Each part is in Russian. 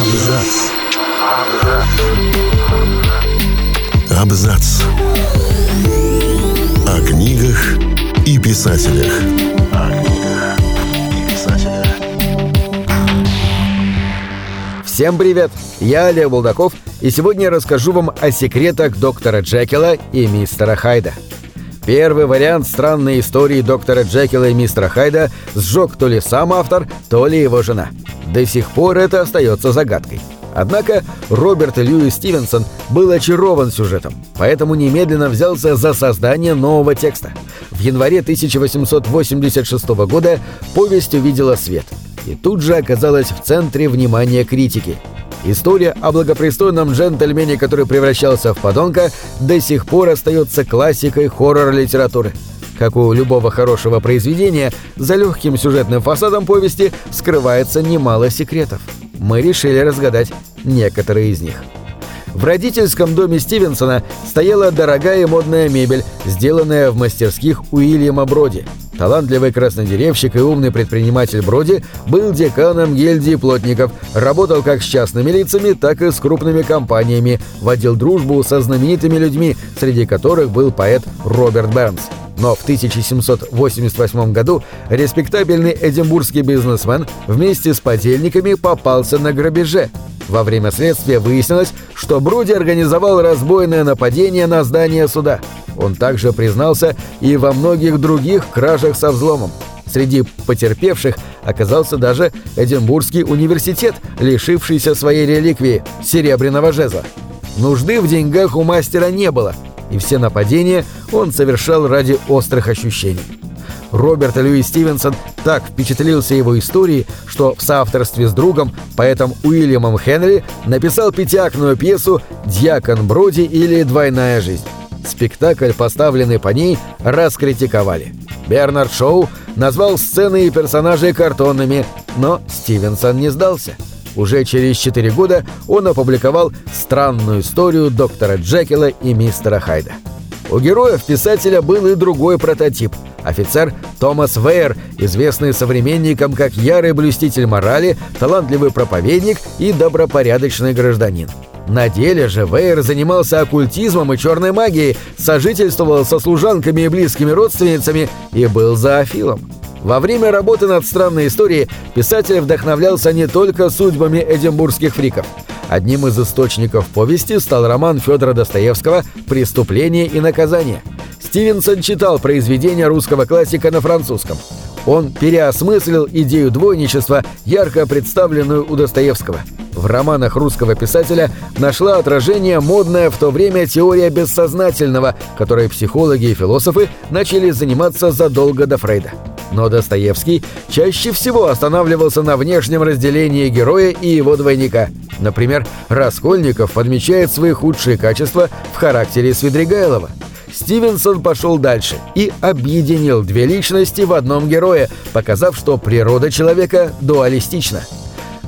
Абзац. Абзац. О книгах и писателях. Всем привет! Я Олег Булдаков, и сегодня я расскажу вам о секретах доктора Джекила и мистера Хайда. Первый вариант странной истории доктора Джекила и мистера Хайда сжег то ли сам автор, то ли его жена. До сих пор это остается загадкой. Однако Роберт Льюис Стивенсон был очарован сюжетом, поэтому немедленно взялся за создание нового текста. В январе 1886 года повесть увидела свет и тут же оказалась в центре внимания критики. История о благопристойном джентльмене, который превращался в подонка, до сих пор остается классикой хоррор-литературы. Как у любого хорошего произведения, за легким сюжетным фасадом повести скрывается немало секретов. Мы решили разгадать некоторые из них. В родительском доме Стивенсона стояла дорогая модная мебель, сделанная в мастерских Уильяма Броди. Талантливый краснодеревщик и умный предприниматель Броди был деканом гильдии плотников, работал как с частными лицами, так и с крупными компаниями, водил дружбу со знаменитыми людьми, среди которых был поэт Роберт Бернс. Но в 1788 году респектабельный эдинбургский бизнесмен вместе с подельниками попался на грабеже. Во время следствия выяснилось, что Броди организовал разбойное нападение на здание суда. Он также признался и во многих других кражах со взломом. Среди потерпевших оказался даже Эдинбургский университет, лишившийся своей реликвии – серебряного жезла. Нужды в деньгах у мастера не было, и все нападения он совершал ради острых ощущений. Роберт Льюис Стивенсон так впечатлился его историей, что в соавторстве с другом, поэтом Уильямом Хенри, написал пятиактную пьесу «Дьякон Броди» или «Двойная жизнь». Спектакль, поставленный по ней, раскритиковали. Бернард Шоу назвал сцены и персонажей картонными, но Стивенсон не сдался. Уже через четыре года он опубликовал странную историю доктора Джекила и мистера Хайда. У героев писателя был и другой прототип – офицер Томас Вейер, известный современникам как ярый блюститель морали, талантливый проповедник и добропорядочный гражданин. На деле же Вейер занимался оккультизмом и черной магией, сожительствовал со служанками и близкими родственницами и был зоофилом. Во время работы над странной историей писатель вдохновлялся не только судьбами эдинбургских фриков. Одним из источников повести стал роман Федора Достоевского «Преступление и наказание». Стивенсон читал произведения русского классика на французском. Он переосмыслил идею двойничества, ярко представленную у Достоевского. В романах русского писателя нашла отражение модная в то время теория бессознательного, которой психологи и философы начали заниматься задолго до Фрейда. Но Достоевский чаще всего останавливался на внешнем разделении героя и его двойника. Например, Раскольников подмечает свои худшие качества в характере Свидригайлова. Стивенсон пошел дальше и объединил две личности в одном герое, показав, что природа человека дуалистична.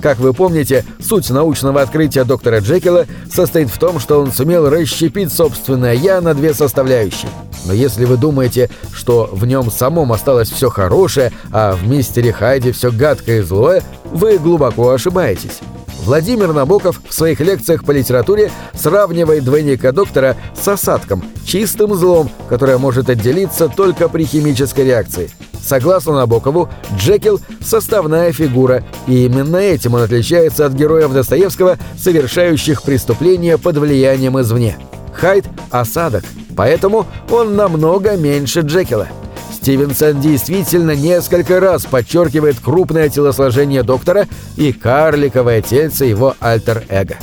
Как вы помните, суть научного открытия доктора Джекила состоит в том, что он сумел расщепить собственное «я» на две составляющие. Но если вы думаете, что в нем самом осталось все хорошее, а в мистере Хайде все гадкое и злое, вы глубоко ошибаетесь. Владимир Набоков в своих лекциях по литературе сравнивает двойника доктора с осадком, чистым злом, которое может отделиться только при химической реакции. Согласно Набокову, Джекил – составная фигура, и именно этим он отличается от героев Достоевского, совершающих преступления под влиянием извне. Хайд – осадок, поэтому он намного меньше Джекила – Стивенсон действительно несколько раз подчеркивает крупное телосложение доктора и карликовое тельце его альтер-эго.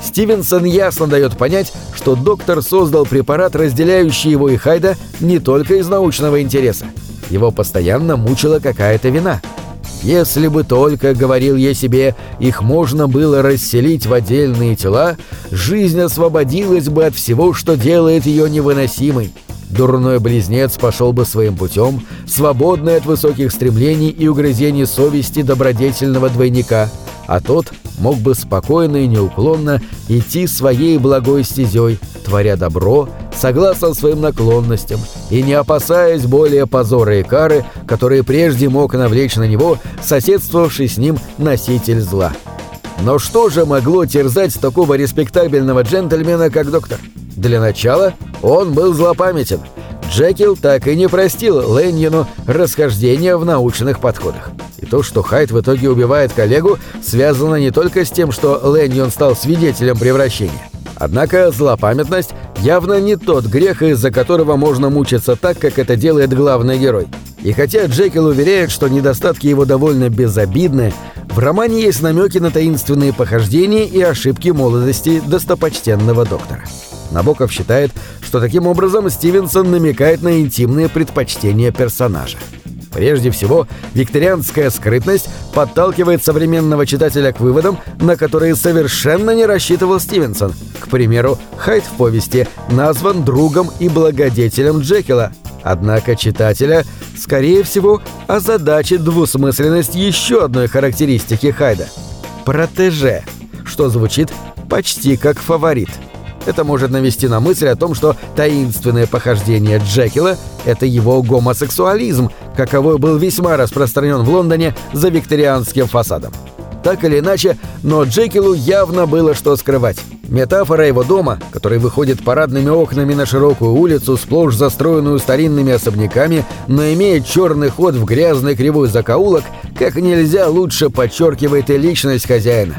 Стивенсон ясно дает понять, что доктор создал препарат, разделяющий его и Хайда не только из научного интереса. Его постоянно мучила какая-то вина. Если бы только, говорил я себе, их можно было расселить в отдельные тела, жизнь освободилась бы от всего, что делает ее невыносимой. Дурной близнец пошел бы своим путем, свободный от высоких стремлений и угрызений совести добродетельного двойника, а тот мог бы спокойно и неуклонно идти своей благой стезей, творя добро согласно своим наклонностям и не опасаясь более позора и кары, которые прежде мог навлечь на него соседствовавший с ним носитель зла. Но что же могло терзать такого респектабельного джентльмена, как доктор? Для начала он был злопамятен. Джекил так и не простил Лэньону расхождения в научных подходах. И то, что Хайд в итоге убивает коллегу, связано не только с тем, что Лэньон стал свидетелем превращения. Однако злопамятность явно не тот грех, из-за которого можно мучиться так, как это делает главный герой. И хотя Джекил уверяет, что недостатки его довольно безобидны, в романе есть намеки на таинственные похождения и ошибки молодости достопочтенного доктора. Набоков считает, что таким образом Стивенсон намекает на интимные предпочтения персонажа. Прежде всего, викторианская скрытность подталкивает современного читателя к выводам, на которые совершенно не рассчитывал Стивенсон. К примеру, Хайд в повести назван другом и благодетелем Джекила, однако читателя – скорее всего, озадачит двусмысленность еще одной характеристики Хайда – протеже, что звучит почти как фаворит. Это может навести на мысль о том, что таинственное похождение Джекила – это его гомосексуализм, каковой был весьма распространен в Лондоне за викторианским фасадом. Так или иначе, но Джекилу явно было что скрывать. Метафора его дома, который выходит парадными окнами на широкую улицу, сплошь застроенную старинными особняками, но имеет черный ход в грязный кривой закоулок, как нельзя лучше подчеркивает и личность хозяина.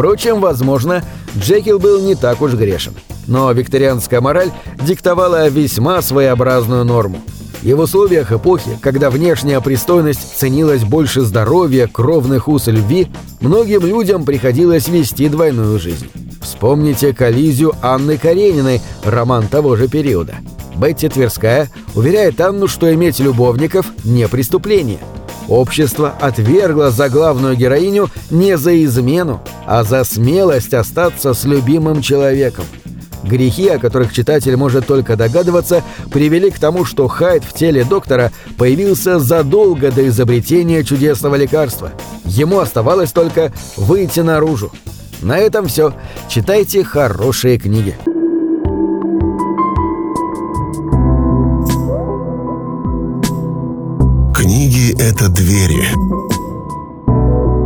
Впрочем, возможно, Джекил был не так уж грешен. Но викторианская мораль диктовала весьма своеобразную норму. И в условиях эпохи, когда внешняя пристойность ценилась больше здоровья, кровных уз и любви, многим людям приходилось вести двойную жизнь. Вспомните коллизию Анны Карениной, роман того же периода. Бетти Тверская уверяет Анну, что иметь любовников – не преступление. Общество отвергло за главную героиню не за измену, а за смелость остаться с любимым человеком – Грехи, о которых читатель может только догадываться, привели к тому, что Хайд в теле доктора появился задолго до изобретения чудесного лекарства. Ему оставалось только выйти наружу. На этом все. Читайте хорошие книги. Книги — это двери,